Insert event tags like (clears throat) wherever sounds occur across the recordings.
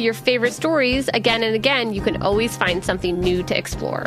your favorite stories again and again, you can always find something new to explore.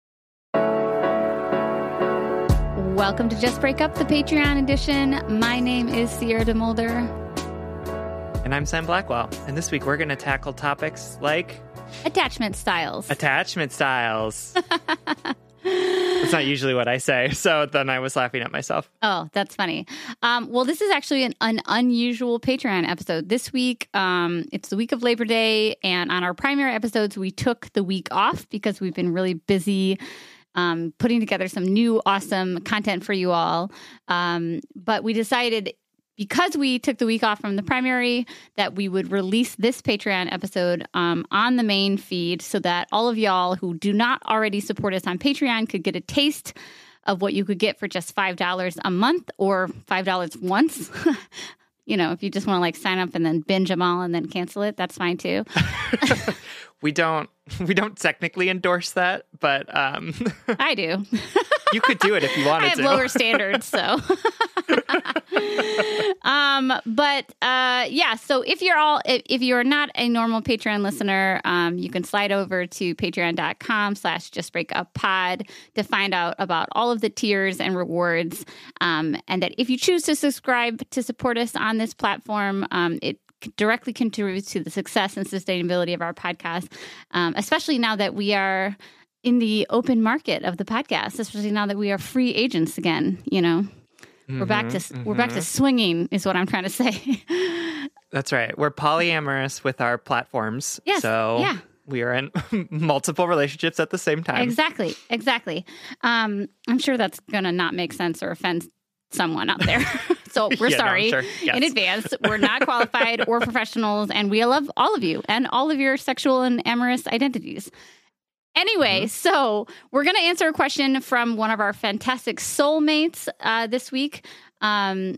Welcome to Just Break Up, the Patreon edition. My name is Sierra DeMulder. And I'm Sam Blackwell. And this week we're going to tackle topics like attachment styles. Attachment styles. (laughs) It's not usually what I say. (laughs) So then I was laughing at myself. Oh, that's funny. Um, well, this is actually an, an, unusual Patreon episode. This week, um, it's the week of Labor Day. And on our primary episodes, we took the week off because we've been really busy um, putting together some new awesome content for you all. Um, but we decided because we took the week off from the primary, that we would release this Patreon episode um, on the main feed so that all of y'all who do not already support us on Patreon could get a taste of what you could get for just $5 a month or $5 once. (laughs) you know, if you just want to like sign up and then binge them all and then cancel it, that's fine too. (laughs) (laughs) we don't (laughs) we don't technically endorse that, but um (laughs) I do. you could do it if you (laughs) wanted I have to. lower standards, so um, but uh, yeah, so if you're all if, if you're not a normal Patreon listener, um, you can slide over to patreon.com slash just break up pod to find out about all of the tiers and rewards. Um, and that if you choose to subscribe to support us on this platform, um, it directly contributes to the success and sustainability of our podcast, um, especially now that we are in the open market of the podcast, especially now that we are free agents again, you know. Mm-hmm, we're back to mm-hmm. we're back to swinging is what I'm trying to (laughs) say. That's right. We're polyamorous with our platforms. Yes. So yeah. we are in (laughs) multiple relationships at the same time. Exactly. Exactly. Um, I'm sure that's going to not make sense or offend someone out there. (laughs) so (laughs) we're yeah, sorry no, sure. yes. in advance. We're not qualified or (laughs) professionals, and we love all of you and all of your sexual and amorous identities. Anyway, mm-hmm. so we're going to answer a question from one of our fantastic soulmates uh, this week um,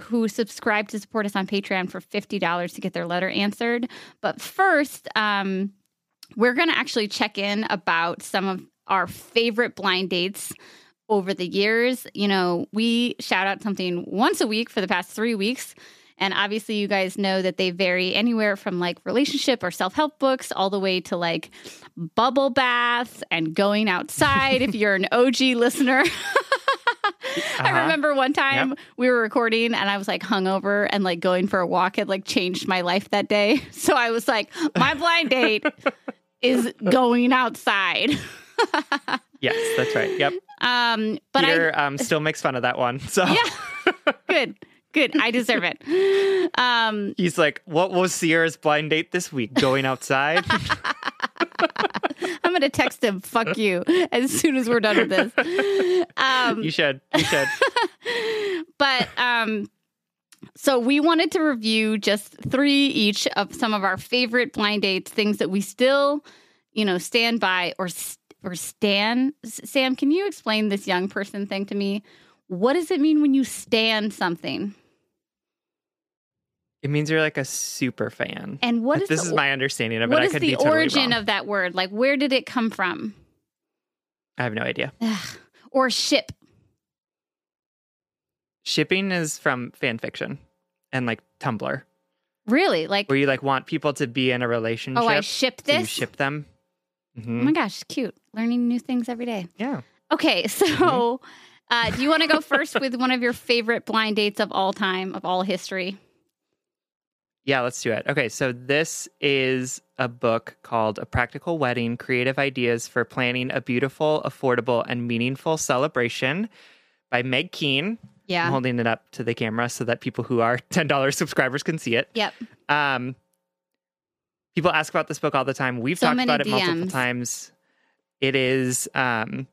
who subscribed to support us on Patreon for $50 to get their letter answered. But first, um, we're going to actually check in about some of our favorite blind dates over the years. You know, we shout out something once a week for the past three weeks. And obviously, you guys know that they vary anywhere from like relationship or self help books all the way to like bubble baths and going outside if you're an OG (laughs) listener. (laughs) Uh-huh. I remember one time yep. we were recording and I was like hungover and like going for a walk had like changed my life that day. (laughs) So I was like, my blind date is going outside. Yes, that's right. Yep. Um, but Peter um, still makes fun of that one. So yeah, good, good. I deserve it. Um, he's like, "What was Sierra's blind date this week? Going outside?" (laughs) (laughs) I'm gonna text him. Fuck you as soon as we're done with this. Um, you should. You should. (laughs) but um, so we wanted to review just three each of some of our favorite blind dates, things that we still, you know, stand by or or stan. Sam, can you explain this young person thing to me? What does it mean when you stand something? It means you're like a super fan. And what is this the, is my understanding of what it. I is could the be totally origin wrong. of that word? Like, where did it come from? I have no idea. or ship. Shipping is from fan fiction and like Tumblr, Really? Like, where you like want people to be in a relationship. oh, I ship so you this. ship them. Oh Mhm. my gosh, cute. Learning new things every day. Yeah. Okay, (laughs) so uh, do you want to go first with one of your favorite blind dates of all time, of all history? Yeah, let's do it. Okay, so this is a book called A Practical Wedding Creative Ideas for Planning a Beautiful, Affordable, and Meaningful Celebration by Meg Keene. Yeah. I'm holding it up to the camera so that people who are (laughs) $10 subscribers can see it. Yep. Um, people ask about this book all the time. We've So talked about it multiple times. It is um,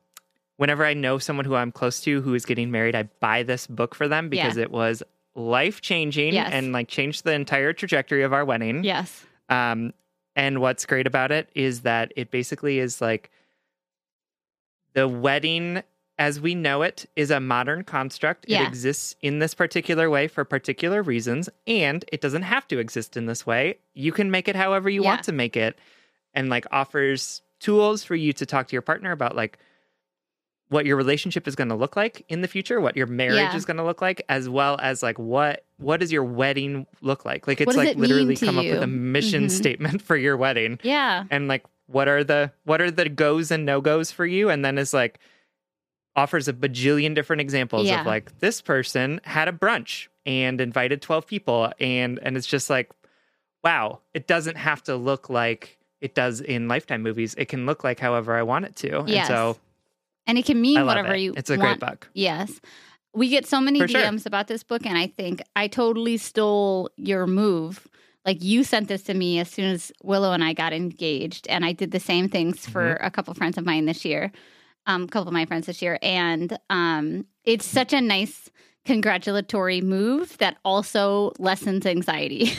whenever I know someone who I'm close to who is getting married, I buy this book for them because Yeah. it was life changing Yes. and like changed the entire trajectory of our wedding. Yes. Um, and what's great about it is that it basically is like the wedding as we know it is a modern construct. Yeah. It exists in this particular way for particular reasons, and it doesn't have to exist in this way. You can make it however you Yeah. want to make it, and like offers tools for you to talk to your partner about like what your relationship is going to look like in the future, what your marriage Yeah. is going to look like, as well as like what what does your wedding look like? Like it's like it literally come up with a mission Mhm. statement (laughs) for your wedding Yeah. and like what are the what are the goes and no goes for you and then is like offers a bajillion different examples Yeah. of like this person had a brunch and invited 12 people and and it's just like wow it doesn't have to look like it does in lifetime movies it can look like however i want it to Yes. and so And it can mean whatever it. you it's a want. great book Yes. We get so many For sure. DMs about this book, and I think I totally stole your move. Like you sent this to me as soon as Willow and I got engaged, and I did the same things for Mm-hmm. a couple friends of mine this year, um, a couple of my friends this year, and um, it's such a nice congratulatory move that also lessens anxiety.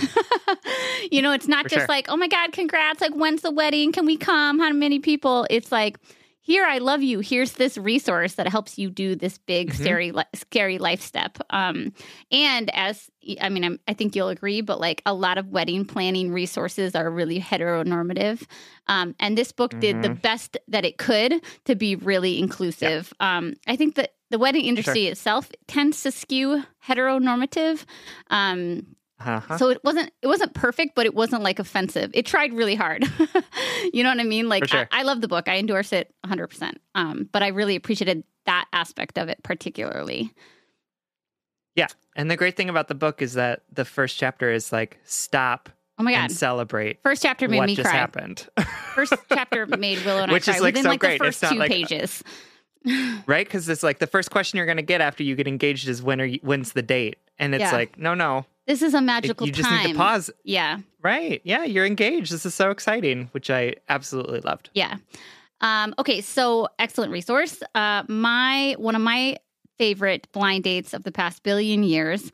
(laughs) you know, it's not For just sure. like, oh my God, congrats! Like, when's the wedding? Can we come? How many people? It's like here i love you. Here's this resource that helps you do this big Mhm. scary li- scary life step. Um and as i mean I'm, i think you'll agree but like a lot of wedding planning resources are really heteronormative. Um and this book did the Mhm. best that it could to be really inclusive. Um i think that the wedding industry itself tends to skew heteronormative. Um uh-huh. so it wasn't it wasn't perfect, but it wasn't like offensive. It tried really hard. (laughs) you know what I mean? Like sure. I, I love the book. I endorse it 100. percent Um, but I really appreciated that aspect of it particularly. yeah and the great thing about the book is that the first chapter is like stop Oh my god! and celebrate First chapter made what me just cry. happened (laughs) First chapter made Willow and Which I is, cry like, within so like great. the first two like- pages. (laughs) right? Because it's like the first question you're going to get after you get engaged is when are you, when's the date? And it's Yeah. like, no, no, This is a It- magical you just time. need to pause. Yeah, Right? Yeah, you're engaged. This is so exciting, which I absolutely loved. yeah. Um, okay, so excellent resource. Uh, my one of my favorite blind dates of the past billion years,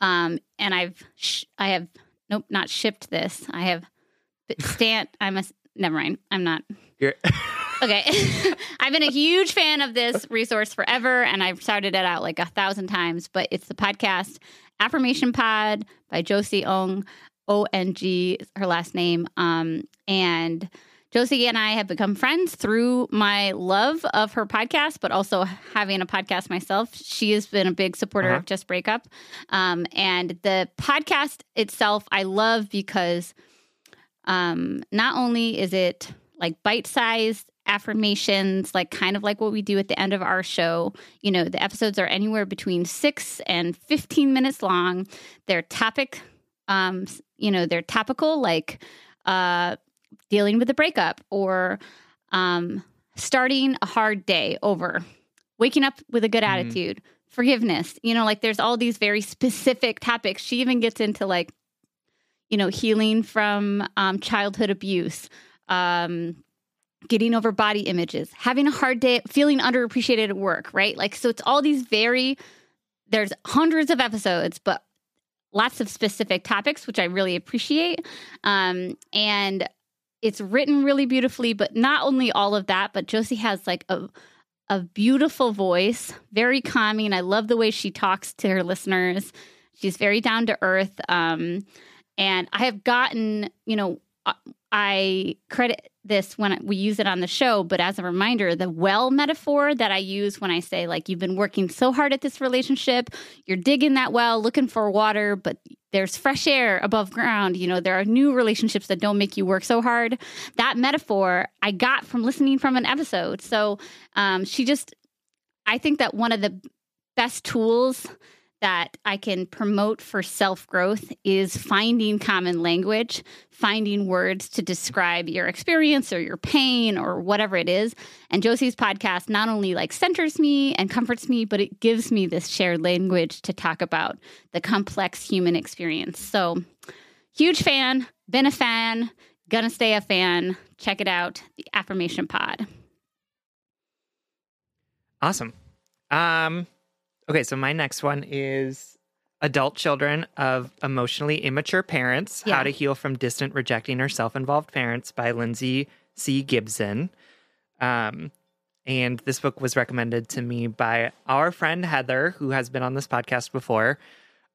um, and I've sh- I have nope not shipped this. I have (laughs) stand. I'm a never mind. I'm not. You're (laughs) Okay. (laughs) I've been a huge fan of this resource forever, and I've shouted it out like a thousand times, but it's the podcast Affirmation Pod by Josie Ong, O N G, her last name. Um, and Josie and I have become friends through my love of her podcast, but also having a podcast myself. She has been a big supporter Uh-huh. of Just Breakup. Um, and the podcast itself, I love because um, not only is it like bite sized affirmations, like kind of like what we do at the end of our show. You know, the episodes are anywhere between six and 15 minutes long. They're topic, um, you know, they're topical, like uh, dealing with a breakup or um, starting a hard day over, waking up with a good Mhm. attitude, forgiveness. You know, like there's all these very specific topics. She even gets into like, you know, healing from um, childhood abuse, um, getting over body images, having a hard day, feeling underappreciated at work, right? Like, so it's all these very, there's hundreds of episodes, but lots of specific topics, which I really appreciate. Um, and it's written really beautifully, but not only all of that, but Josie has like a, a beautiful voice, very calming. I love the way she talks to her listeners. She's very down to earth. Um, and I have gotten, you know, I- credit this when we use it on the show, but as a reminder, the well metaphor that I use when I say, like, you've been working so hard at this relationship, you're digging that well, looking for water, but there's fresh air above ground. You know, there are new relationships that don't make you work so hard. That metaphor I got from listening from an episode. So um, she just, I think that one of the best tools that I can promote for self growth is finding common language, finding words to describe your experience or your pain or whatever it is. And Josie's podcast not only like centers me and comforts me, but it gives me this shared language to talk about the complex human experience. So, huge fan, been a fan, gonna stay a fan. Check it out, the Affirmation Pod. Awesome. Um, okay, so my next one is Adult Children of Emotionally Immature Parents Yeah. How to Heal from Distant, Rejecting, or Self Involved Parents by Lindsay C. Gibson. Um, and this book was recommended to me by our friend Heather, who has been on this podcast before.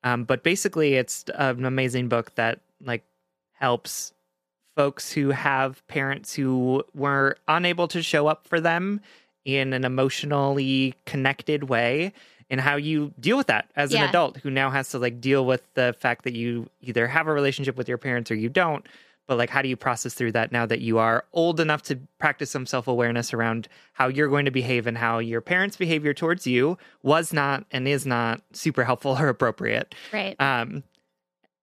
Um, but basically, it's an amazing book that like helps folks who have parents who were unable to show up for them in an emotionally connected way and how you deal with that as Yeah. an adult who now has to like deal with the fact that you either have a relationship with your parents or you don't but like how do you process through that now that you are old enough to practice some self-awareness around how you're going to behave and how your parents behavior towards you was not and is not super helpful or appropriate Right. um,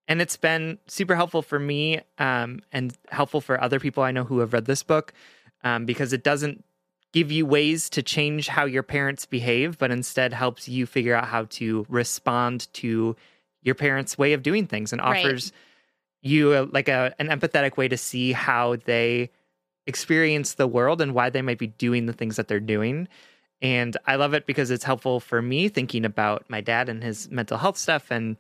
and it's been super helpful for me um, and helpful for other people I know who have read this book um, because it doesn't give you ways to change how your parents behave, but instead helps you figure out how to respond to your parents' way of doing things and Right. offers you a, like a an empathetic way to see how they experience the world and why they might be doing the things that they're doing. And I love it because it's helpful for me thinking about my dad and his mental health stuff and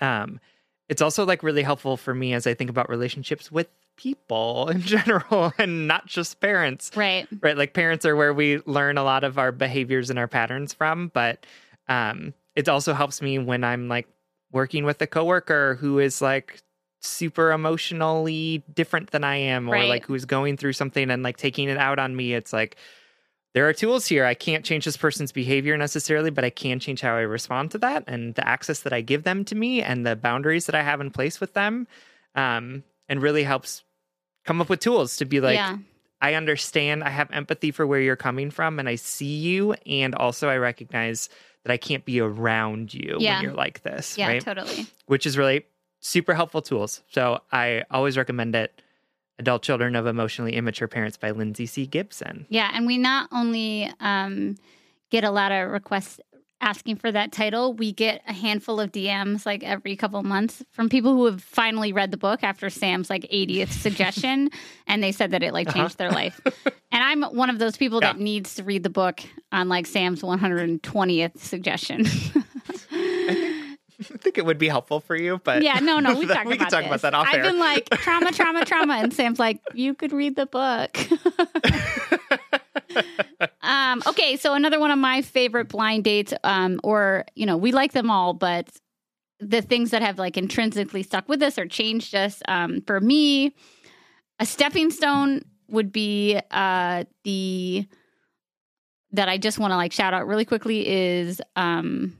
um it's also like really helpful for me as I think about relationships with people (laughs) in general and not just parents right. right like parents are where we learn a lot of our behaviors and our patterns from but um it also helps me when i'm like working with a coworker who is like super emotionally different than i am or Right. like who's going through something and like taking it out on me it's like there are tools here i can't change this person's behavior necessarily but i can change how i respond to that and the access that i give them to me and the boundaries that i have in place with them um and really helps come up with tools to be like yeah. I understand, I have empathy for where you're coming from, and I see you. And also, I recognize that I can't be around you Yeah. when you're like this, Yeah, right? totally. Which is really super helpful tools. So I always recommend it. Adult Children of Emotionally Immature Parents by Lindsay C. Gibson. Yeah, and we not only um, get a lot of requests asking for that title, we get a handful of DMs like every couple months from people who have finally read the book after Sam's like 80th (laughs) suggestion, and they said that it like changed their life. And I'm one of those people that needs to read the book on like Sam's 120th suggestion. (laughs) I (laughs) think it would be helpful for you, but yeah, no, no, (laughs) we talked we about can talk this. about that off I've air. been like (laughs) trauma, trauma, trauma, and Sam's like, you could read the book. um, okay, so another one of my favorite blind dates, um, or you know, we like them all, but the things that have like intrinsically stuck with us or changed us. Um, for me, a stepping stone would be uh the that I just want to like shout out really quickly is um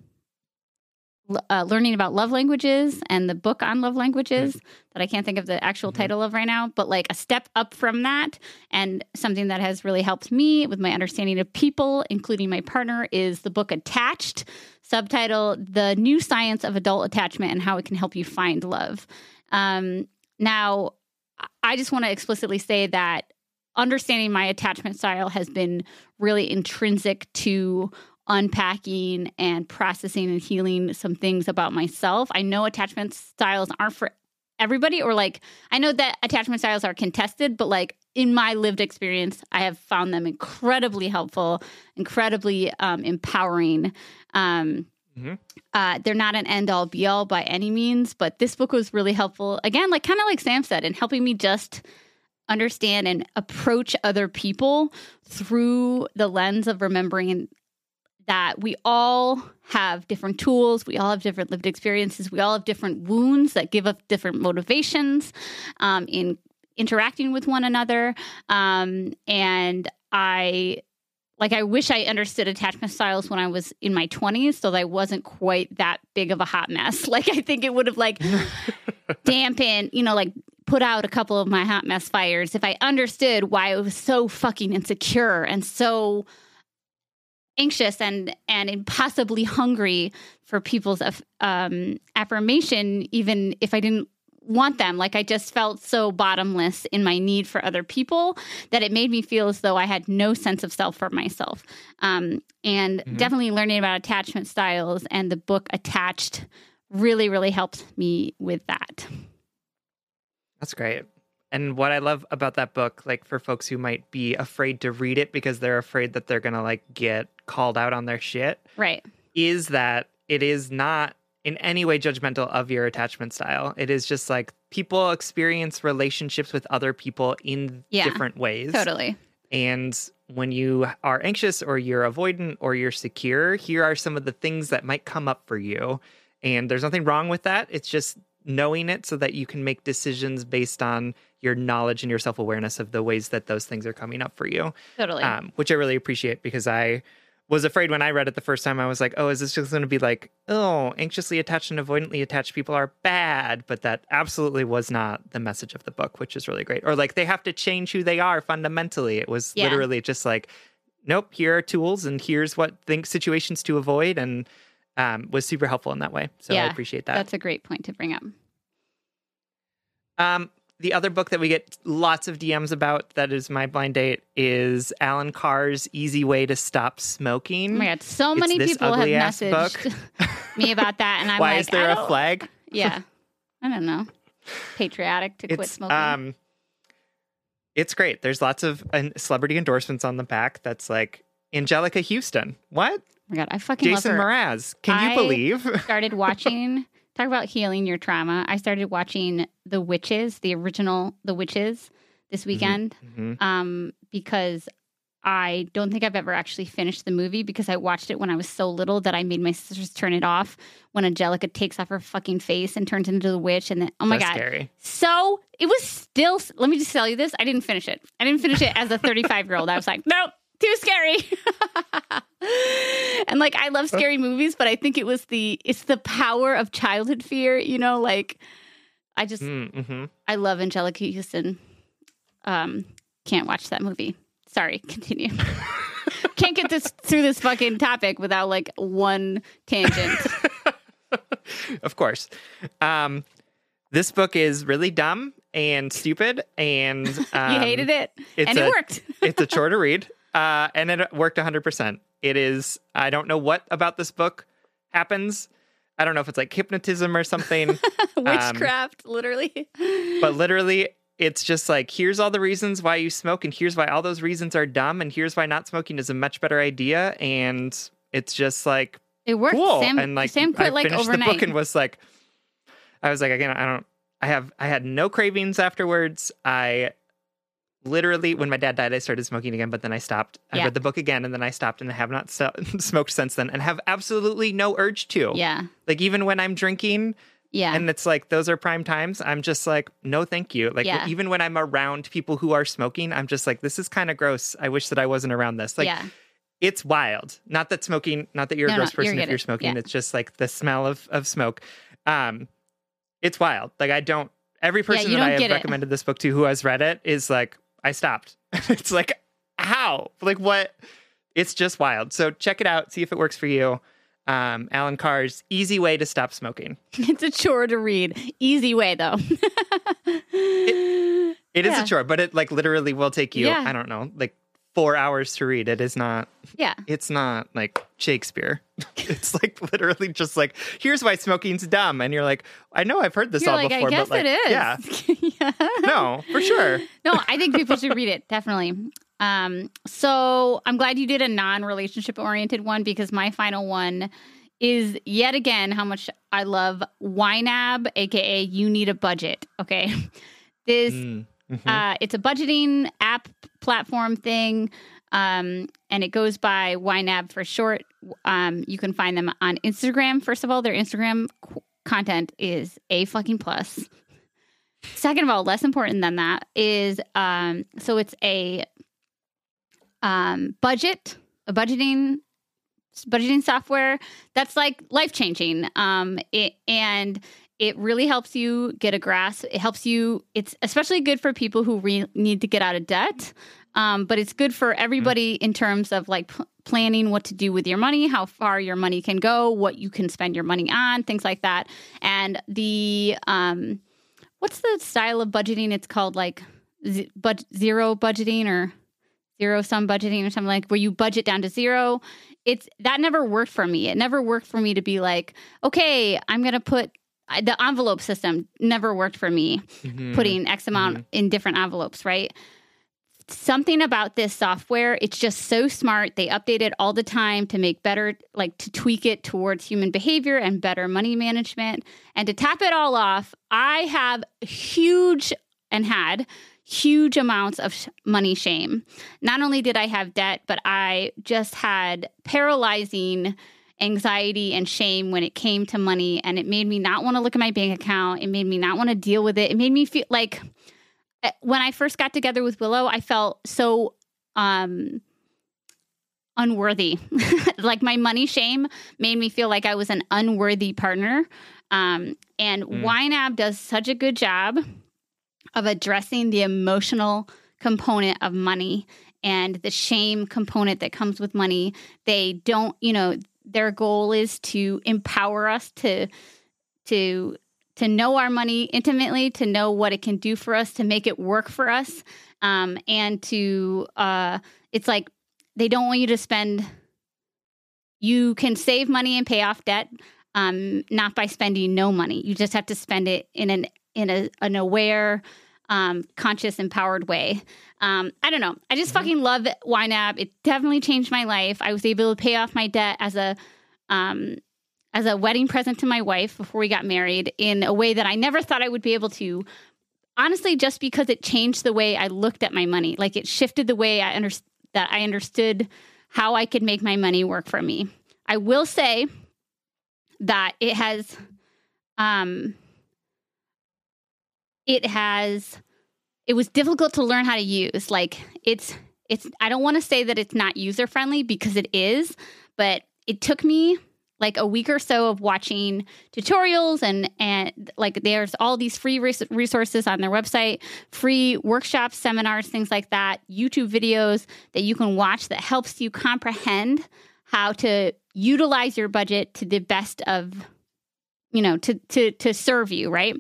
uh, learning about love languages and the book on love languages that I can't think of the actual Mhm. title of right now, but like a step up from that and something that has really helped me with my understanding of people, including my partner, is the book Attached, subtitle The New Science of Adult Attachment and How It Can Help You Find Love. Um, now, I just want to explicitly say that understanding my attachment style has been really intrinsic to unpacking and processing and healing some things about myself. I know attachment styles aren't for everybody, or like, I know that attachment styles are contested, but like in my lived experience, I have found them incredibly helpful, incredibly um, empowering. Um, Mm-hmm. uh, they're not an end all be all by any means, but this book was really helpful. Again, like kind of like Sam said, in helping me just understand and approach other people through the lens of remembering that we all have different tools, we all have different lived experiences, we all have different wounds that give us different motivations um, in interacting with one another. Um, and I like I wish I understood attachment styles when I was in my 20s so that I wasn't quite that big of a hot mess. (laughs) Like I think it would have like (laughs) dampened, you know, like put out a couple of my hot mess fires if I understood why I was so fucking insecure and so anxious and and impossibly hungry for people's um, affirmation even if I didn't want them. Like I just felt so bottomless in my need for other people that it made me feel as though I had no sense of self for myself. Um, and Mhm. definitely learning about attachment styles and the book Attached really, really helped me with that. That's great. And what I love about that book, like for folks who might be afraid to read it because they're afraid that they're gonna like get called out on their shit, Right. is that it is not in any way judgmental of your attachment style. It is just like people experience relationships with other people in Yeah, different ways. Totally. And when you are anxious or you're avoidant or you're secure, here are some of the things that might come up for you. And there's nothing wrong with that. It's just knowing it so that you can make decisions based on your knowledge and your self awareness of the ways that those things are coming up for you, Totally. um, which I really appreciate because I was afraid when I read it the first time. I was like, oh, is this just going to be like, oh, anxiously attached and avoidantly attached people are bad? But that absolutely was not the message of the book, which is really great. Or like they have to change who they are fundamentally. It was Yeah. literally just like, nope, here are tools and here's what think situations to avoid, and um, was super helpful in that way. So I appreciate that. That's a great point to bring up. Um, the other book that we get lots of DMs about that is my blind date is Allen Carr's Easy Way to Stop Smoking. Oh my God. So It's many people have messaged (laughs) me about that. And I'm Why like, is there I a flag? (laughs) Yeah. I don't know. Patriotic to quit smoking. um, it's great. There's lots of uh, celebrity endorsements on the back. That's like Anjelica Huston. What? oh my God. I fucking Jason love her. Mraz. Can you believe? started (laughs) watching talk about healing your trauma. I started watching the witches the original the witches this weekend Mhm. um because i don't think i've ever actually finished the movie because i watched it when i was so little that i made my sisters turn it off when Anjelica takes off her fucking face and turns into the witch and then oh my So god. scary. so it was still let me just tell you this i didn't finish it. I didn't finish it as a 35 year old i was like nope too scary. (laughs) And like i love scary movies but i think it was the it's the power of childhood fear you know like i just Mm-hmm. i love Anjelica Huston. Um can't watch that movie. Sorry (laughs) continue. Can't get this through this fucking topic without like one tangent. (laughs) Of course. Um, this book is really dumb and stupid, and um, you hated it and it a- worked. it's a chore to read, uh, and it worked 100%. It is, I don't know what about this book happens. I don't know if it's like hypnotism or something, (laughs) witchcraft literally but literally, it's just like, here's all the reasons why you smoke, and here's why all those reasons are dumb, and here's why not smoking is a much better idea. And it's just like, it worked cool. sam, and like, sam quit I like overnight the book and was like, I was like, again, I don't, I have, I had no cravings afterwards. I literally, when my dad died, I started smoking again, but then I stopped. I Yeah. read the book again, and then I stopped, and I have not so- (laughs) smoked since then, and have absolutely no urge to. yeah Like even when I'm drinking, yeah and it's like those are prime times, I'm just like, no, thank you. Like Yeah. even when I'm around people who are smoking, I'm just like, this is kind of gross. I wish that I wasn't around this. Like yeah it's wild. Not that smoking, not that you're a No, no, gross person you're if you're smoking. Yeah. It's just like the smell of of smoke. Um, it's wild. Like I don't. Every person that I have get it. recommended this book to who has read it is like, I stopped. (laughs) it's like, how? Like what? It's just wild. So check it out. See if it works for you. Um, Allen Carr's Easy Way to Stop Smoking. (laughs) It's a chore to read. Easy way though. It is Yeah. a chore, but it like literally will take you, Yeah. I don't know, like four hours to read. It is not Yeah. it's not like Shakespeare. (laughs) it's like literally just like, here's why smoking's dumb. And you're like, I know I've heard this You're all like, before, I guess but like, it is. yeah, (laughs) yeah. no, for sure. No, I think people should read it definitely. Um, so I'm glad you did a non-relationship oriented one because my final one is yet again how much I love YNAB, aka You Need a Budget. Okay, (laughs) this Mm, mhm. uh, it's a budgeting app platform thing. Um, and it goes by YNAB for short. Um, you can find them on Instagram. First of all, their Instagram qu- content is a fucking plus. Second of all, less important than that is um, so it's a um, budget, a budgeting budgeting software that's like life changing. Um, it, and it really helps you get a grasp. It helps you. It's especially good for people who re- need to get out of debt. Um, but it's good for everybody in terms of like p- planning what to do with your money, how far your money can go, what you can spend your money on, things like that. And the um, what's the style of budgeting? It's called like z- bud- zero budgeting or zero sum budgeting or something like where you budget down to zero. It's that never worked for me. It never worked for me to be like, okay, I'm gonna put I- the envelope system never worked for me Mhm. putting X amount in different envelopes, right? Something about this software, it's just so smart. They update it all the time to make better, like to tweak it towards human behavior and better money management. And to tap it all off, I have huge and had huge amounts of sh- money shame. Not only did I have debt, but I just had paralyzing anxiety and shame when it came to money and it made me not want to look at my bank account it made me not want to deal with it it made me feel like eh, when i first got together with willow i felt so um unworthy (laughs) like my money shame made me feel like i was an unworthy partner um and Mm. YNAB does such a good job of addressing the emotional component of money and the shame component that comes with money. They don't, you know, their goal is to empower us to to to know our money intimately, to know what it can do for us, to make it work for us, um, and to uh, it's like they don't want you to spend. You can save money and pay off debt, um, not by spending no money. You just have to spend it in an in a, an aware, um, conscious, empowered way. Um, I don't know. I just fucking love YNAB. It definitely changed my life. I was able to pay off my debt as a um, as a wedding present to my wife before we got married in a way that I never thought I would be able to. Honestly, just because it changed the way I looked at my money, like it shifted the way I under- that I understood how I could make my money work for me. I will say that it has, um, it has, it was difficult to learn how to use. Like it's, it's. I don't want to say that it's not user friendly because it is, but it took me like a week or so of watching tutorials and and like there's all these free res- resources on their website free workshops seminars things like that youtube videos that you can watch that helps you comprehend how to utilize your budget to the best of you know to to to serve you right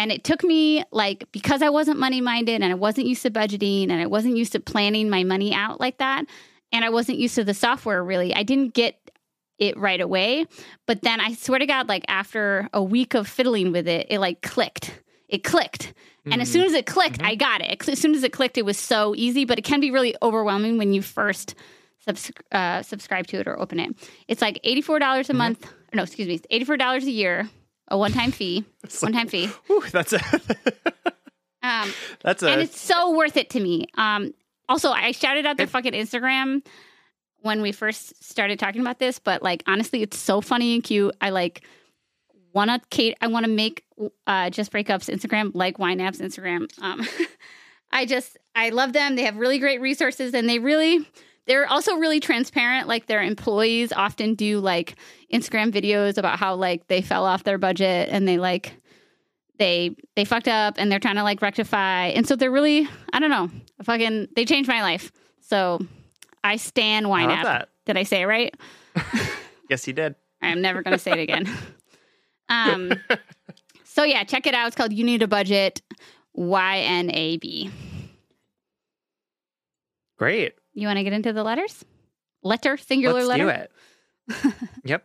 and it took me like because i wasn't money minded and i wasn't used to budgeting and i wasn't used to planning my money out like that and i wasn't used to the software really i didn't get it right away. But then I swear to God, like after a week of fiddling with it, it like clicked. It clicked. And as soon mm-hmm. as it clicked, mm-hmm. I got it. As soon as it clicked, it was so easy, but it can be really overwhelming when you first subs- uh, subscribe to it or open it. It's like $84 a mm-hmm. month. No, excuse me, it's $84 a year, a one time fee, (laughs) one time fee. Whew, that's a (laughs) Um, (laughs) that's a and it's so worth it to me. Um, also, I shouted out their fucking Instagram when we first started talking about this, but like honestly, it's so funny and cute. I like want to Kate. I want to make uh, just breakups Instagram like YNAB's Instagram. Um, I just I love them. They have really great resources, and they really they're also really transparent. Like their employees often do like Instagram videos about how like they fell off their budget and they like they they fucked up and they're trying to like rectify. And so they're really I don't know. Fucking they changed my life. So I YNAB. Did I say it right? (laughs) Yes, you did. (laughs) I'm never going to say it again. um, (laughs) so yeah, check it out. It's called You Need a Budget. Y N A B. Great. You want to get into the letters? Letter, singular Let's letter? do it. (laughs) yep.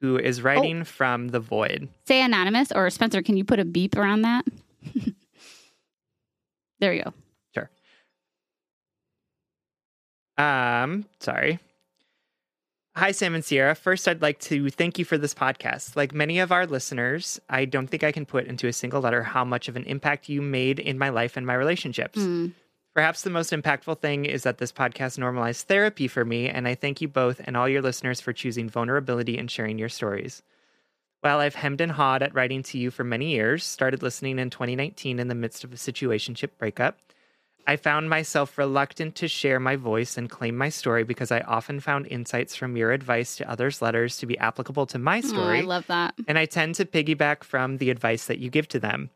who is writing oh. from the void. Say anonymous or Spencer, can you put a beep around that? (laughs) there you go. Sure. Um, sorry. Hi, Sam and Sierra. First, I'd like to thank you for this podcast. Like many of our listeners, I don't think I can put into a single letter how much of an impact you made in my life and my relationships. Mm. Perhaps the most impactful thing is that this podcast normalized therapy for me, and I thank you both and all your listeners for choosing vulnerability and sharing your stories. While I've hemmed and hawed at writing to you for many years, started listening in 2019 in the midst of a situationship breakup, I found myself reluctant to share my voice and claim my story because I often found insights from your advice to others' letters to be applicable to my story. Oh, I love that. And I tend to piggyback from the advice that you give to them.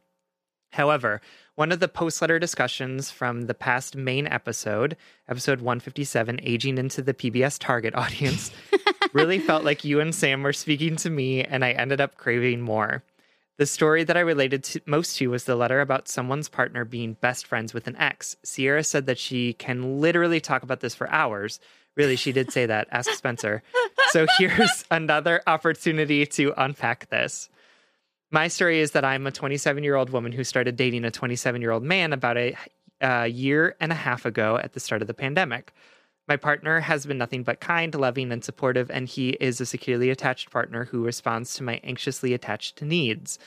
However, one of the post letter discussions from the past main episode, episode 157, Aging into the PBS Target Audience, (laughs) really felt like you and Sam were speaking to me, and I ended up craving more. The story that I related to, most to was the letter about someone's partner being best friends with an ex. Sierra said that she can literally talk about this for hours. Really, she did say that. Ask Spencer. So (laughs) here's another opportunity to unpack this. My story is that I'm a 27 year old woman who started dating a 27 year old man about a, a year and a half ago at the start of the pandemic. My partner has been nothing but kind, loving, and supportive, and he is a securely attached partner who responds to my anxiously attached needs.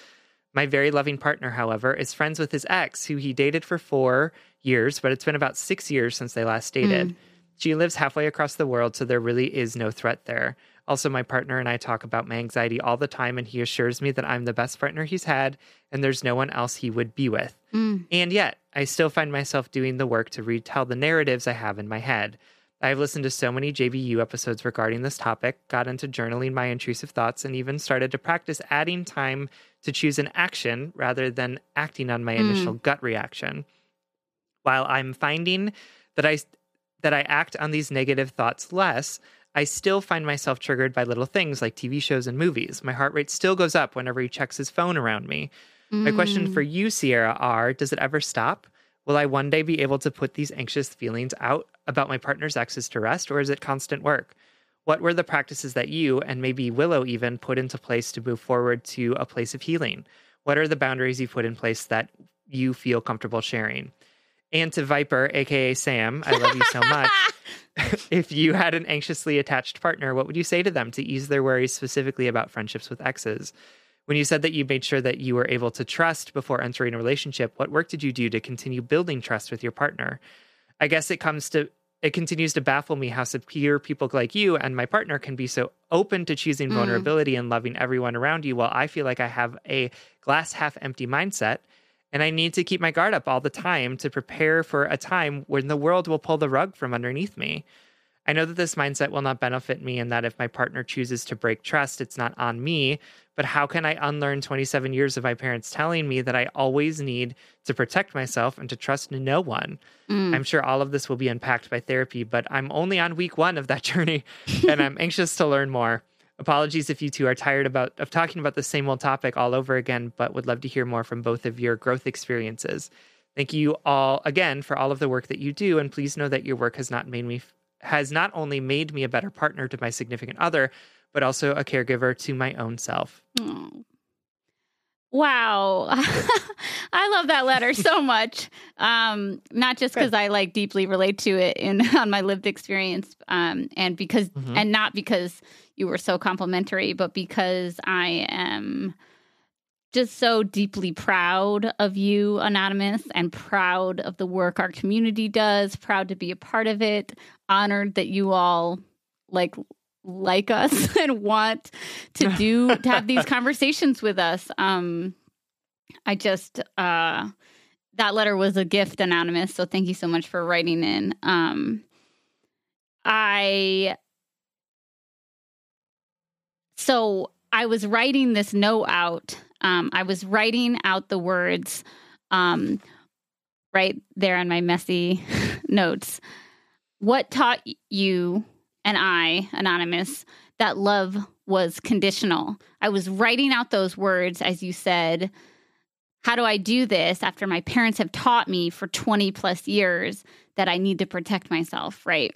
My very loving partner, however, is friends with his ex, who he dated for four years, but it's been about six years since they last dated. Mm. She lives halfway across the world, so there really is no threat there. Also, my partner and I talk about my anxiety all the time, and he assures me that I'm the best partner he's had and there's no one else he would be with. Mm. And yet, I still find myself doing the work to retell the narratives I have in my head. I've listened to so many JBU episodes regarding this topic, got into journaling my intrusive thoughts, and even started to practice adding time to choose an action rather than acting on my mm. initial gut reaction. While I'm finding that I that I act on these negative thoughts less, I still find myself triggered by little things like TV shows and movies. My heart rate still goes up whenever he checks his phone around me. Mm. My question mm. for you, Sierra, are does it ever stop? Will I one day be able to put these anxious feelings out about my partner's exes to rest, or is it constant work? What were the practices that you and maybe Willow even put into place to move forward to a place of healing? What are the boundaries you put in place that you feel comfortable sharing? And to Viper, aka Sam, I love you so much. (laughs) if you had an anxiously attached partner, what would you say to them to ease their worries specifically about friendships with exes? When you said that you made sure that you were able to trust before entering a relationship, what work did you do to continue building trust with your partner? I guess it comes to it continues to baffle me how superior people like you and my partner can be so open to choosing mm. vulnerability and loving everyone around you while I feel like I have a glass half empty mindset and I need to keep my guard up all the time to prepare for a time when the world will pull the rug from underneath me. I know that this mindset will not benefit me and that if my partner chooses to break trust, it's not on me, but how can I unlearn 27 years of my parents telling me that I always need to protect myself and to trust no one? Mm. I'm sure all of this will be unpacked by therapy, but I'm only on week one of that (laughs) journey and I'm anxious to learn more. Apologies if you two are tired about of talking about the same old topic all over again, but would love to hear more from both of your growth experiences. Thank you all again for all of the work that you do, and please know that your work has not made me has not only made me a better partner to my significant other, but also a caregiver to my own self. Wow. (laughs) I love that letter (laughs) so much. Um, not just because I like deeply relate to it in (laughs) on my lived experience, um, and because mm-hmm. and not because you were so complimentary, but because I am just so deeply proud of you, Anonymous, and proud of the work our community does, proud to be a part of it, honored that you all like like us (laughs) and want to do to have these (laughs) conversations with us. Um I just uh that letter was a gift anonymous, so thank you so much for writing in. Um I so I was writing this note out um, I was writing out the words um, right there on my messy (laughs) notes. What taught you and I, Anonymous, that love was conditional? I was writing out those words as you said. How do I do this after my parents have taught me for 20 plus years that I need to protect myself, right?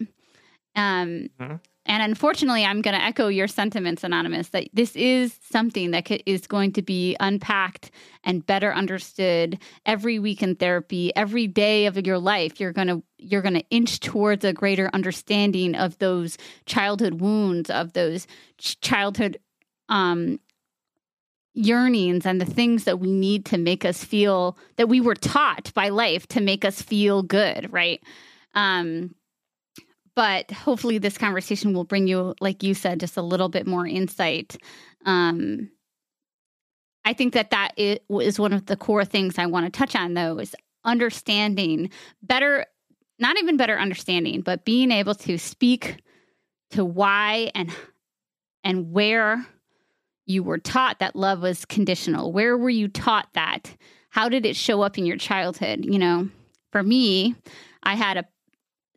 Um, mm-hmm. And unfortunately, I'm going to echo your sentiments, Anonymous, that this is something that is going to be unpacked and better understood every week in therapy, every day of your life. You're going to you're going to inch towards a greater understanding of those childhood wounds, of those childhood um, yearnings, and the things that we need to make us feel that we were taught by life to make us feel good, right? Um, but hopefully this conversation will bring you like you said just a little bit more insight. Um, i think that that is one of the core things i want to touch on though is understanding better not even better understanding but being able to speak to why and and where you were taught that love was conditional. Where were you taught that? How did it show up in your childhood? You know for me i had a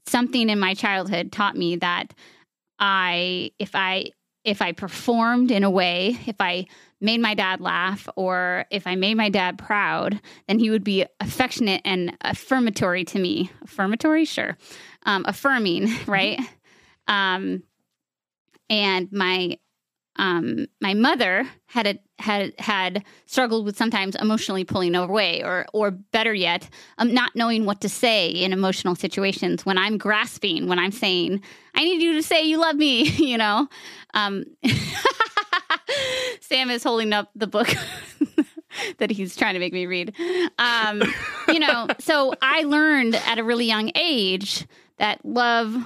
something in my childhood taught me that I, if I if I performed in a way, if I made my dad laugh or if I made my dad proud, then he would be affectionate and affirmatory to me. Affirmatory, sure. Um, affirming, (laughs) right? Um, and my um, my mother had a, had had struggled with sometimes emotionally pulling away, or or better yet, um, not knowing what to say in emotional situations. When I'm grasping, when I'm saying, "I need you to say you love me," (laughs) you know. Um, (laughs) Sam is holding up the book (laughs) that he's trying to make me read. Um, you know, so I learned at a really young age that love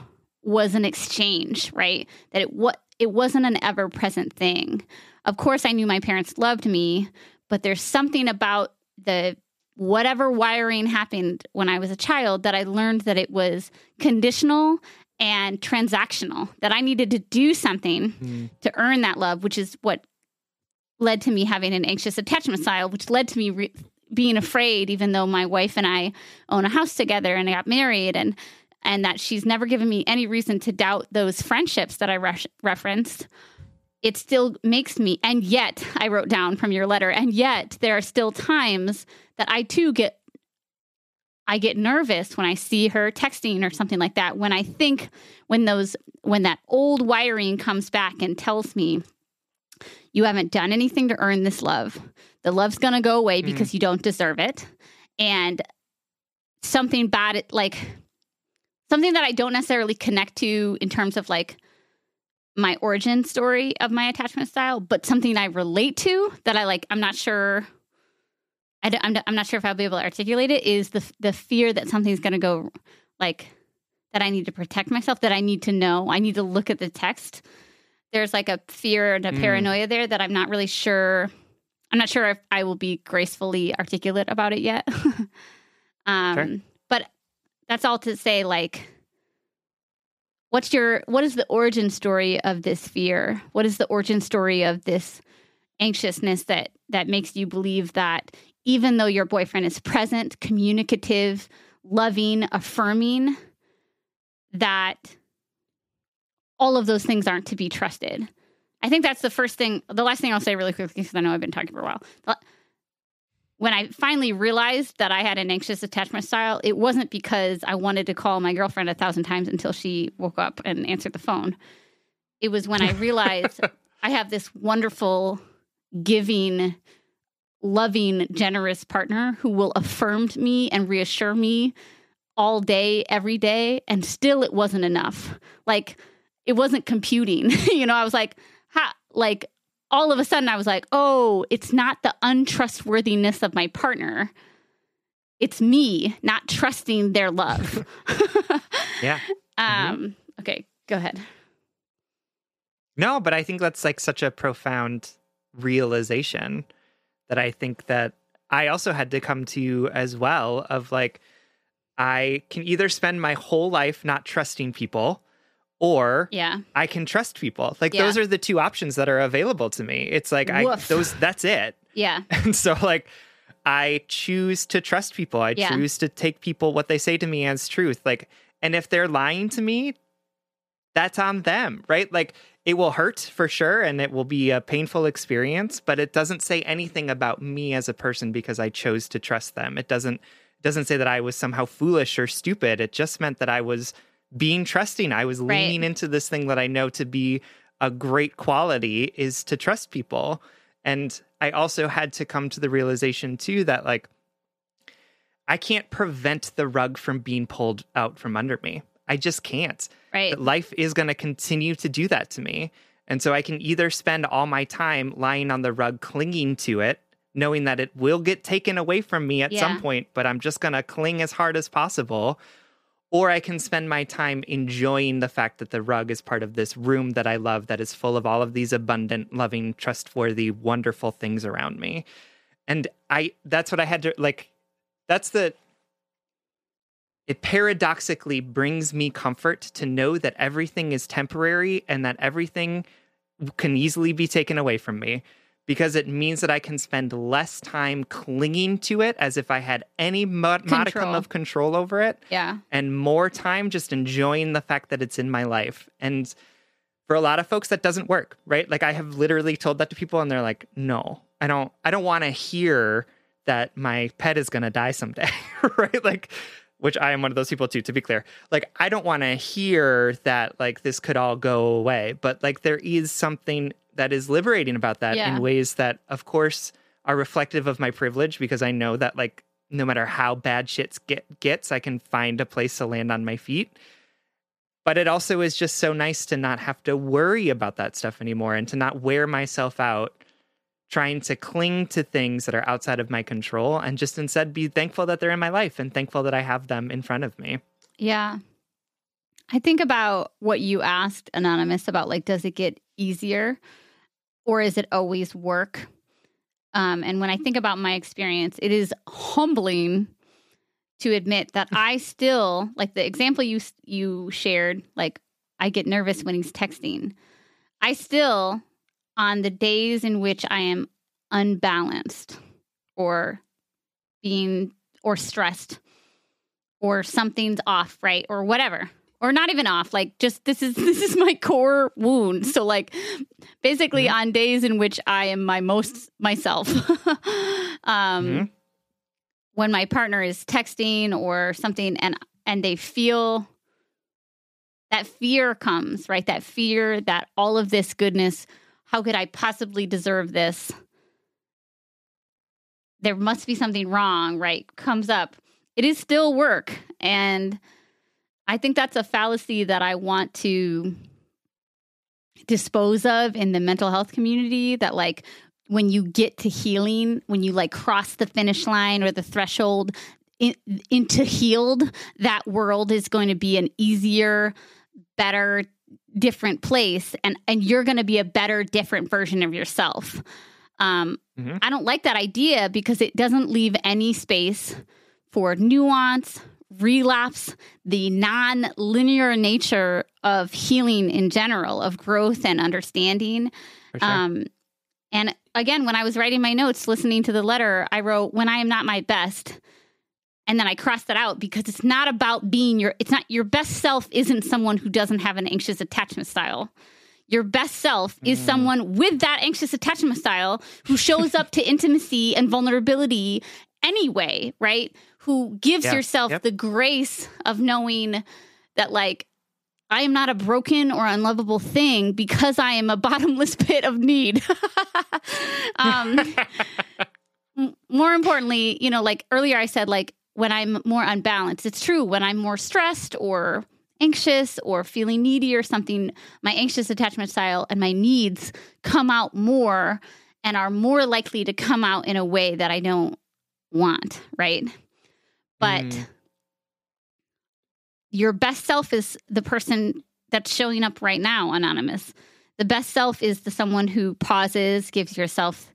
was an exchange, right? That it what it wasn't an ever present thing. Of course, I knew my parents loved me, but there's something about the whatever wiring happened when I was a child that I learned that it was conditional and transactional, that I needed to do something mm. to earn that love, which is what led to me having an anxious attachment style, which led to me re- being afraid, even though my wife and I own a house together and I got married and and that she's never given me any reason to doubt those friendships that I re- referenced, it still makes me, and yet I wrote down from your letter, and yet there are still times that I too get. I get nervous when I see her texting or something like that. When I think when those when that old wiring comes back and tells me you haven't done anything to earn this love. The love's going to go away mm. because you don't deserve it. And something bad like something that I don't necessarily connect to in terms of like my origin story of my attachment style, but something I relate to that I like. I'm not sure. I am I'm not sure if I'll be able to articulate it. Is the the fear that something's going to go like that I need to protect myself, that I need to know, I need to look at the text. There's like a fear and a mm. paranoia there that I'm not really sure. I'm not sure if I will be gracefully articulate about it yet. (laughs) um, sure that's all to say like what's your what is the origin story of this fear? What is the origin story of this anxiousness that that makes you believe that even though your boyfriend is present communicative loving affirming that all of those things aren't to be trusted? I think that's the first thing the last thing i'll say really quickly because i know i've been talking for a while when I finally realized that I had an anxious attachment style, it wasn't because I wanted to call my girlfriend a thousand times until she woke up and answered the phone. It was when I (laughs) realized I have this wonderful, giving, loving, generous partner who will affirm me and reassure me all day, every day. And still, it wasn't enough. Like, it wasn't computing. (laughs) you know, I was like, ha, like, all of a sudden I was like, oh, it's not the untrustworthiness of my partner. It's me not trusting their love. (laughs) (laughs) yeah. Um, mm-hmm. okay, go ahead. No, but I think that's like such a profound realization that I think that I also had to come to as well of like I can either spend my whole life not trusting people or yeah. I can trust people. Like yeah. those are the two options that are available to me. It's like Woof. I those that's it. Yeah. (laughs) And so like I choose to trust people. I yeah. choose to take people what they say to me as truth. Like and if they're lying to me, that's on them, right? Like it will hurt for sure and it will be a painful experience, but it doesn't say anything about me as a person because I chose to trust them. It doesn't it doesn't say that I was somehow foolish or stupid. It just meant that I was being trusting. I was leaning right. into this thing that I know to be a great quality is to trust people. And I also had to come to the realization too that like I can't prevent the rug from being pulled out from under me. I just can't. Right. Life is going to continue to do that to me. And so I can either spend all my time lying on the rug clinging to it, knowing that it will get taken away from me at yeah. some point, but I'm just going to cling as hard as possible or I can spend my time enjoying the fact that the rug is part of this room that I love that is full of all of these abundant, loving, trustworthy, wonderful things around me. And I that's what I had to like that's the it paradoxically brings me comfort to know that everything is temporary and that everything can easily be taken away from me because it means that I can spend less time clinging to it as if I had any mod- modicum of control over it. Yeah. And more time just enjoying the fact that it's in my life. And for a lot of folks that doesn't work, right? Like I have literally told that to people and they're like, "No, I don't I don't want to hear that my pet is going to die someday." (laughs) right? Like which I am one of those people too to be clear. Like I don't want to hear that like this could all go away, but like there is something that is liberating about that Yeah. in ways that of course are reflective of my privilege because I know that like no matter how bad shit get, gets, I can find a place to land on my feet. But it also is just so nice to not have to worry about that stuff anymore and to not wear myself out trying to cling to things that are outside of my control and just instead be thankful that they're in my life and thankful that I have them in front of me. Yeah. I think about what you asked Anonymous about like, does it get easier or is it always work? Um, and when I think about my experience, it is humbling to admit that (laughs) I still like the example you you shared. Like, I get nervous when he's texting. I still, on the days in which I am unbalanced or being or stressed or something's off, right? Or whatever. Or not even off, like just this is (laughs) this is my core wound. So like basically on days in which I am my most myself. (laughs) um Mhm. when my partner is texting or something and and they feel that fear comes, right? That fear that all of this goodness, how could I possibly deserve this? There must be something wrong, right? Comes up. It is still work. And I think that's a fallacy that I want to dispose of in the mental health community that, like, when you get to healing, when you like cross the finish line or the threshold in, into healed, that world is going to be an easier, better, different place, and and you're going to be a better, different version of yourself. Um, Mhm. I don't like that idea because it doesn't leave any space for nuance, relapse, the non-linear nature of healing in general, of growth and understanding. Sure. Um, and again, when I was writing my notes, listening to the letter, I wrote, "When I am not my best," and then I crossed that out because it's not about being your. It's not your best self. Isn't someone who doesn't have an anxious attachment style. Your best self is Mm. someone with that anxious attachment style who shows up to intimacy and vulnerability anyway, right? Who gives Yeah. yourself Yep. the grace of knowing that, like, I am not a broken or unlovable thing because I am a (laughs) bottomless pit of need. (laughs) um, (laughs) more importantly, you know, like earlier I said, like when I'm more unbalanced, it's true. When I'm more stressed or anxious or feeling needy or something, my anxious attachment style and my needs come out more and are more likely to come out in a way that I don't want, right? But Mm. your best self is the person that's showing up right now, anonymous. The best self is the someone who pauses, gives yourself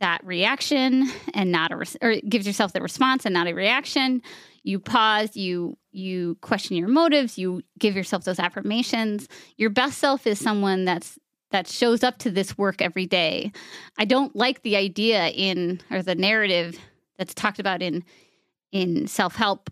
that reaction and not a res- or gives yourself the response and not a reaction. You pause, you you question your motives, you give yourself those affirmations. Your best self is someone that's that shows up to this work every day. I don't like the idea in or the narrative that's talked about in in self-help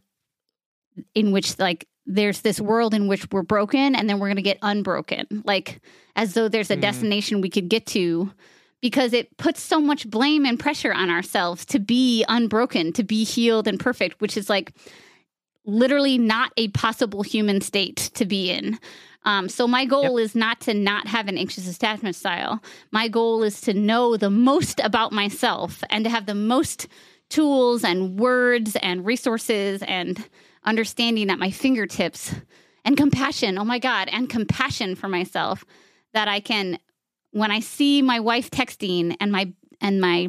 in which like there's this world in which we're broken and then we're going to get unbroken like as though there's a Mm. destination we could get to because it puts so much blame and pressure on ourselves to be unbroken to be healed and perfect which is like literally not a possible human state to be in. Um, so my goal is not to not have an anxious attachment style. My goal is to know the most about myself and to have the most tools and words and resources and understanding at my fingertips and compassion. Oh my God, and compassion for myself that I can when I see my wife texting and my and my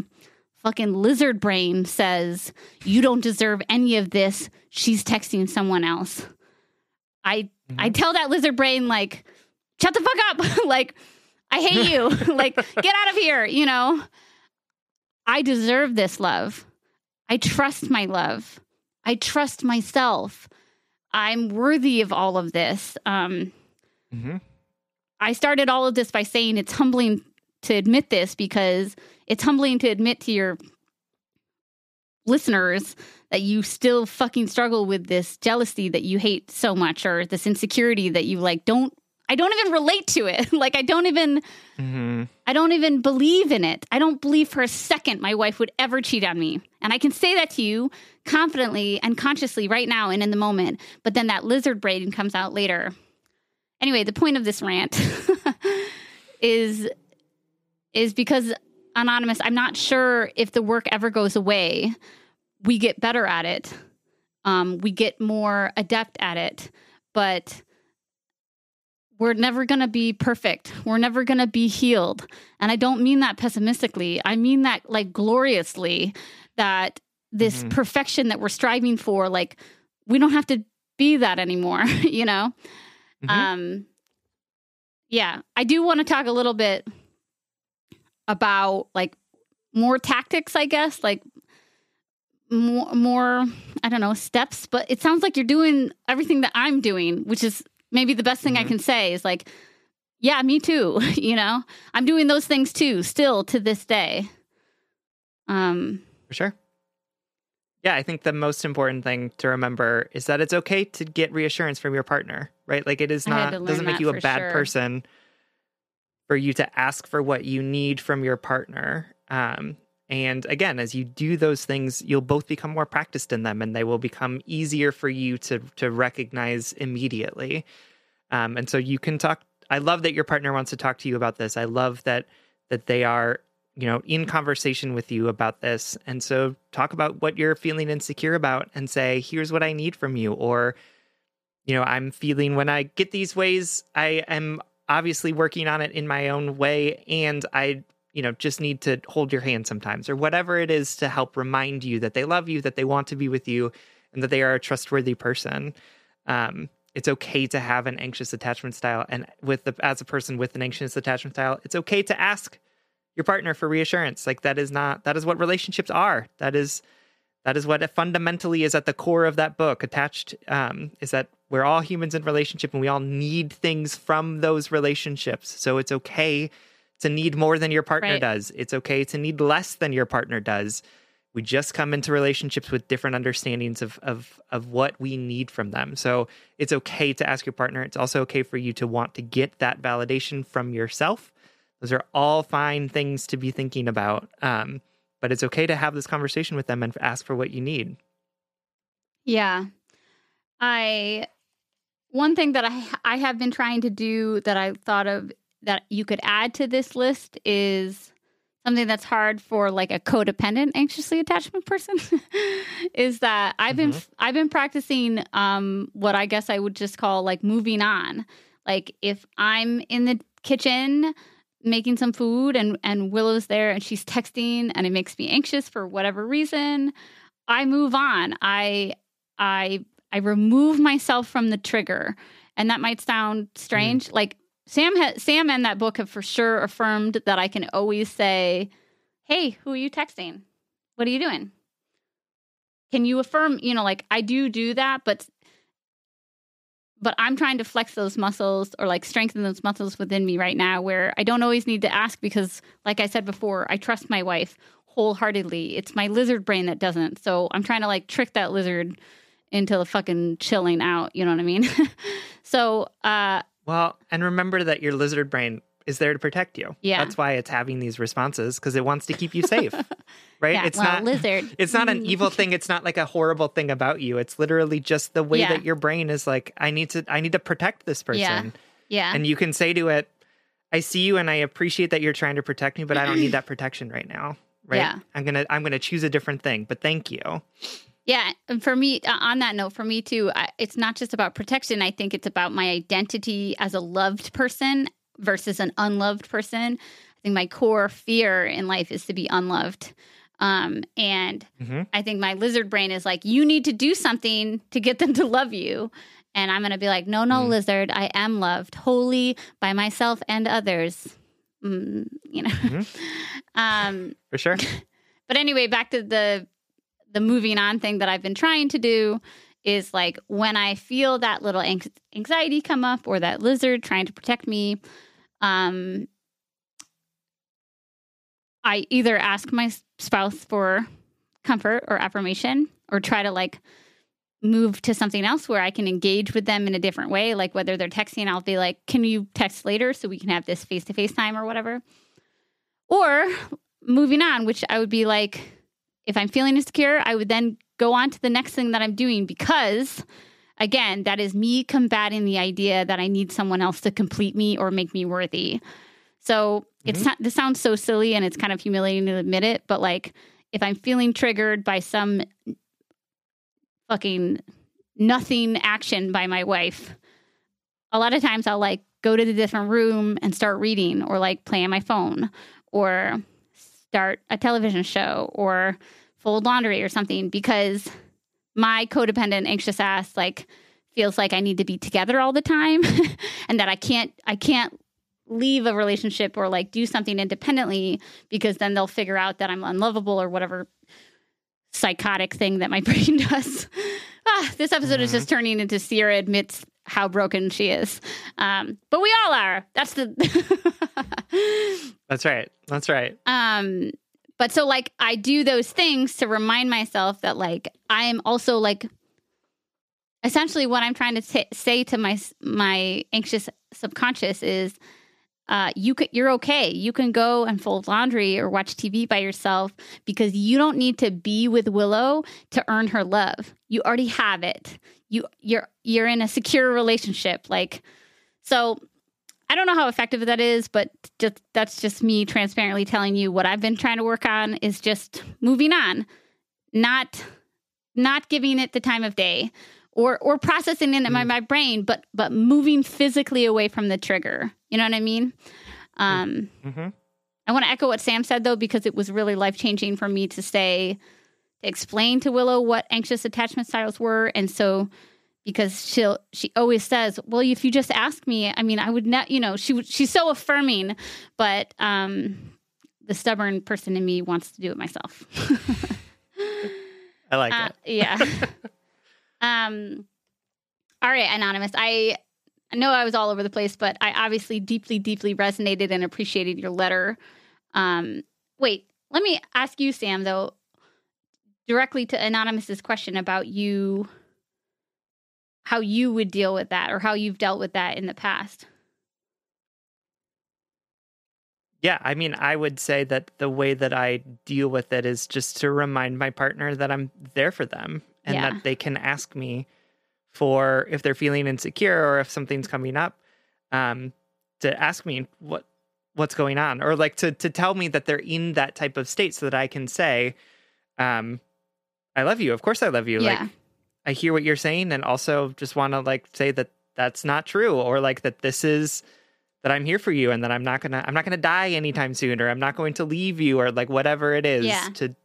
fucking lizard brain says, You don't deserve any of this. She's texting someone else. I I mm-hmm. tell that lizard brain like, shut the fuck up. (laughs) like, I hate you. (laughs) like, get out of here, you know. I deserve this love. I trust my love. I trust myself. I'm worthy of all of this. Um, Mhm. I started all of this by saying it's humbling to admit this because it's humbling to admit to your listeners that you still fucking struggle with this jealousy that you hate so much or this insecurity that you like don't I don't even relate to it. (laughs) like I don't even hmm I don't even believe in it. I don't believe for a second my wife would ever cheat on me. And I can say that to you confidently and consciously right now and in the moment. But then that lizard brain comes out later. Anyway, the point of this rant (laughs) is is because anonymous, I'm not sure if the work ever goes away. We get better at it. Um, we get more adept at it, but we're never going to be perfect. We're never going to be healed. And I don't mean that pessimistically. I mean that like gloriously that this Mhm. perfection that we're striving for like we don't have to be that anymore, (laughs) you know? Mhm. Um yeah, I do want to talk a little bit about like more tactics, I guess, like more more I don't know, steps, but it sounds like you're doing everything that I'm doing, which is maybe the best thing I Mhm. can say is like yeah, me too, (laughs) you know. I'm doing those things too still to this day. Um For sure. Yeah, I think the most important thing to remember is that it's okay to get reassurance from your partner, right? Like it is not doesn't make you a bad sure. person for you to ask for what you need from your partner. Um, and again, as you do those things, you'll both become more practiced in them, and they will become easier for you to to recognize immediately. Um, and so you can talk. I love that your partner wants to talk to you about this. I love that that they are you know in conversation with you about this and so talk about what you're feeling insecure about and say here's what i need from you or you know i'm feeling when i get these ways i am obviously working on it in my own way and i you know just need to hold your hand sometimes or whatever it is to help remind you that they love you that they want to be with you and that they are a trustworthy person. Um it's okay to have an anxious attachment style and with the as a person with an anxious attachment style it's okay to ask your partner for reassurance. Like that is not that is what relationships are. That is that is what fundamentally is at the core of that book. Attached um, is that we're all humans in relationship and we all need things from those relationships. So it's okay to need more than your partner Right. does it's okay to need less than your partner does we just come into relationships with different understandings of of of what we need from them so it's okay to ask your partner it's also okay for you to want to get that validation from yourself those are all fine things to be thinking about. Um, but it's okay to have this conversation with them and ask for what you need. Yeah. I one thing that I I have been trying to do that I thought of that you could add to this list is something that's hard for like a codependent anxiously attachment person (laughs) is that I've been I've been practicing um what I guess I would just call like moving on. Like if I'm in the kitchen making some food and and Willow's there and she's texting and it makes me anxious for whatever reason, I move on. I I I remove myself from the trigger. And that might sound strange. Like Sam ha- Sam and that book have for sure affirmed that I can always say, "Hey, who are you texting? What are you doing?" Can you affirm, you know, like I do do that, but but I'm trying to flex those muscles or like strengthen those muscles within me right now where I don't always need to ask because like I said before, I trust my wife wholeheartedly. It's my lizard brain that doesn't. So I'm trying to like trick that lizard into the fucking chilling out, you know what I mean? (laughs) so uh Well, and remember that your lizard brain is there to protect you. Yeah. That's why it's having these responses because it wants to keep you safe. (laughs) right? yeah, it's well, not lizard. (laughs) it's not an (laughs) evil thing. It's not like a horrible thing about you. It's literally just the way Yeah. that your brain is like, I need to I need to protect this person. Yeah. Yeah. And you can say to it, I see you and I appreciate that you're trying to protect me, but I don't need that (clears throat) protection right now. Right. Yeah. I'm gonna I'm gonna choose a different thing, but thank you. Yeah, and for me, uh, on that note, for me too, it's not just about protection. I think it's about my identity as a loved person versus an unloved person. I think my core fear in life is to be unloved. Um, and Mhm. I think my lizard brain is like, you need to do something to get them to love you. And I'm going to be like, no, no, Mm. lizard, I am loved wholly by myself and others. Mm, you know, Mhm. (laughs) um, For sure. (laughs) but anyway, back to the the moving on thing that I've been trying to do is like when I feel that little anx- anxiety come up or that lizard trying to protect me, um, I either ask my spouse for comfort or affirmation or try to like move to something else where I can engage with them in a different way. Like whether they're texting, I'll be like, can you text later so we can have this face to face time or whatever? Or moving on, which I would be like, if I'm feeling insecure, I would then go on to the next thing that I'm doing because, again, that is me combating the idea that I need someone else to complete me or make me worthy. So mm-hmm. it's not, this sounds so silly and it's kind of humiliating to admit it, but like if I'm feeling triggered by some fucking nothing action by my wife, a lot of times I'll like go to the different room and start reading or like play on my phone or start a television show or fold laundry or something because my codependent anxious ass like feels like I need to be together all the time (laughs) and that I can't I can't leave a relationship or like do something independently because then they'll figure out that I'm unlovable or whatever psychotic thing that my (laughs) brain does. ah, this episode mm-hmm. is just turning into Sierra admits how broken she is. Um, but we all are. That's the (laughs) That's right. That's right. Um but so like I do those things to remind myself that like I am also like essentially what I'm trying to t- say to my my anxious subconscious is uh, you could you're okay. You can go and fold laundry or watch TV by yourself because you don't need to be with Willow to earn her love. You already have it. You you're you're in a secure relationship. Like so I don't know how effective that is, but just that's just me transparently telling you what I've been trying to work on is just moving on. Not not giving it the time of day or or processing it in my, mm. my brain, but but moving physically away from the trigger. You know what I mean? Um, mm-hmm. I want to echo what Sam said though, because it was really life changing for me to say explain to Willow what anxious attachment styles were, and so because she'll she always says, "Well, if you just ask me, I mean, I would not." You know, she she's so affirming, but um, the stubborn person in me wants to do it myself. (laughs) I like uh, it. yeah. (laughs) Um, all right, anonymous. I I know I was all over the place, but I obviously deeply, deeply resonated and appreciated your letter. Um, wait, let me ask you, Sam, though, directly to anonymous's question about you, how you would deal with that, or how you've dealt with that in the past. Yeah, I mean, I would say that the way that I deal with it is just to remind my partner that I'm there for them and yeah. that they can ask me for if they're feeling insecure or if something's coming up um, to ask me what what's going on or like to to tell me that they're in that type of state so that I can say um I love you. Of course I love you. Yeah. Like I hear what you're saying and also just want to like say that that's not true or like that this is that I'm here for you and that I'm not going to I'm not going to die anytime soon or I'm not going to leave you or like whatever it is yeah. to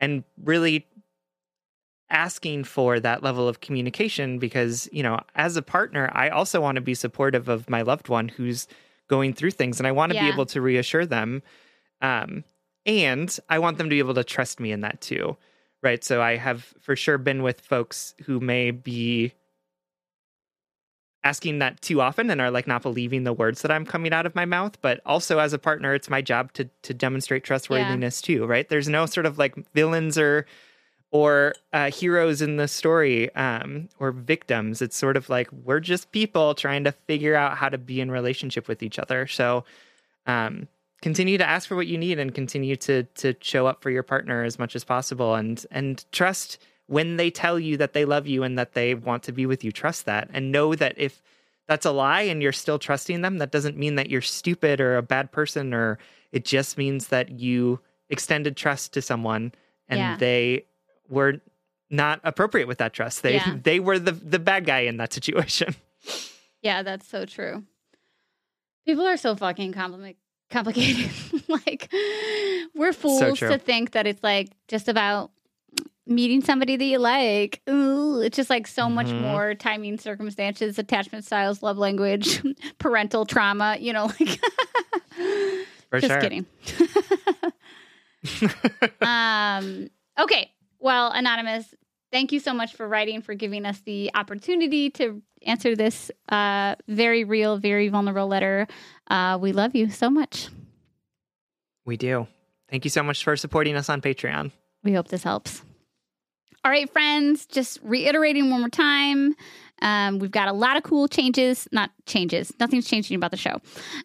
and really asking for that level of communication because, you know, as a partner, I also want to be supportive of my loved one who's going through things and I want to yeah. be able to reassure them. Um, and I want them to be able to trust me in that too. Right. So I have for sure been with folks who may be asking that too often and are like not believing the words that I'm coming out of my mouth. But also as a partner, it's my job to to demonstrate trustworthiness yeah. too, right? There's no sort of like villains or or uh, heroes in the story um, or victims. It's sort of like we're just people trying to figure out how to be in relationship with each other. So um, continue to ask for what you need and continue to to show up for your partner as much as possible and and trust when they tell you that they love you and that they want to be with you. Trust that and know that if that's a lie and you're still trusting them, that doesn't mean that you're stupid or a bad person or it just means that you extended trust to someone and yeah. they were not appropriate with that trust. They yeah. (laughs) they were the the bad guy in that situation. Yeah, that's so true. People are so fucking compli- complicated. (laughs) like we're fools so to think that it's like just about meeting somebody that you like. Ooh, it's just like so mm-hmm. much more timing, circumstances, attachment styles, love language, (laughs) parental trauma, you know, like (laughs) For just sure. kidding. um okay, well, Anonymous, thank you so much for writing, for giving us the opportunity to answer this uh, very real, very vulnerable letter. Uh, we love you so much. We do. Thank you so much for supporting us on Patreon. We hope this helps. All right, friends, just reiterating one more time. Um, we've got a lot of cool changes, not changes, nothing's changing about the show,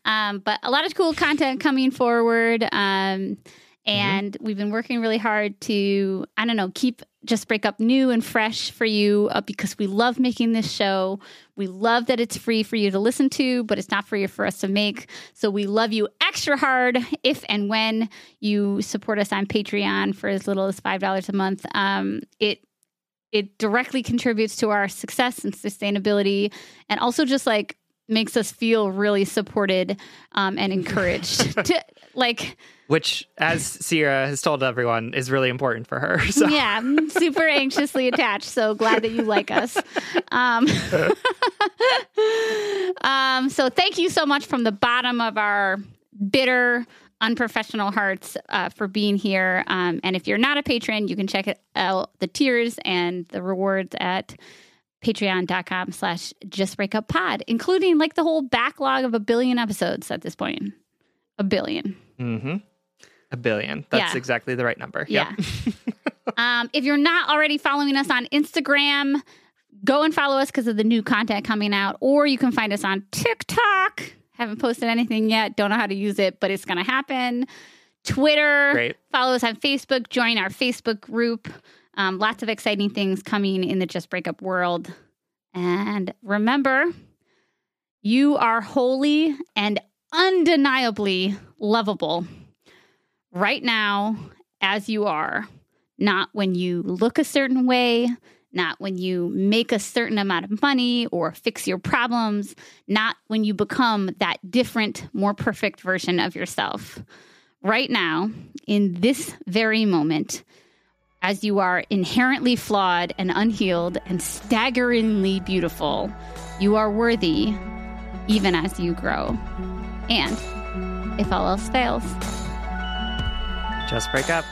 um, but a lot of cool content coming forward. Um, and we've been working really hard to, I don't know, keep Just Break Up new and fresh for you uh, because we love making this show. We love that it's free for you to listen to, but it's not free for us to make. So we love you extra hard if and when you support us on Patreon for as little as $5 a month. Um, it it directly contributes to our success and sustainability and also just like makes us feel really supported um, and encouraged (laughs) to like Which, as Sierra has told everyone, is really important for her. (laughs) So yeah I'm super anxiously attached so glad that you like us um, (laughs) um, so thank you so much from the bottom of our bitter unprofessional hearts uh, for being here um, and if you're not a patron you can check out the tiers and the rewards at patreon.com slash just break pod including like the whole backlog of a billion episodes at this point a billion hmm a billion. That's Yeah. exactly the right number. Yeah. Yep. (laughs) um, if you're not already following us on Instagram, go and follow us because of the new content coming out, or you can find us on TikTok. Haven't posted anything yet. Don't know how to use it, but it's going to happen. Twitter. Great. Follow us on Facebook. Join our Facebook group. Um, lots of exciting things coming in the Just Breakup world. And remember, you are wholly and undeniably lovable right now as you are, not when you look a certain way, not when you make a certain amount of money or fix your problems, not when you become that different, more perfect version of yourself. Right now, in this very moment, as you are inherently flawed and unhealed and staggeringly beautiful, you are worthy even as you grow. And if all else fails, Just break up.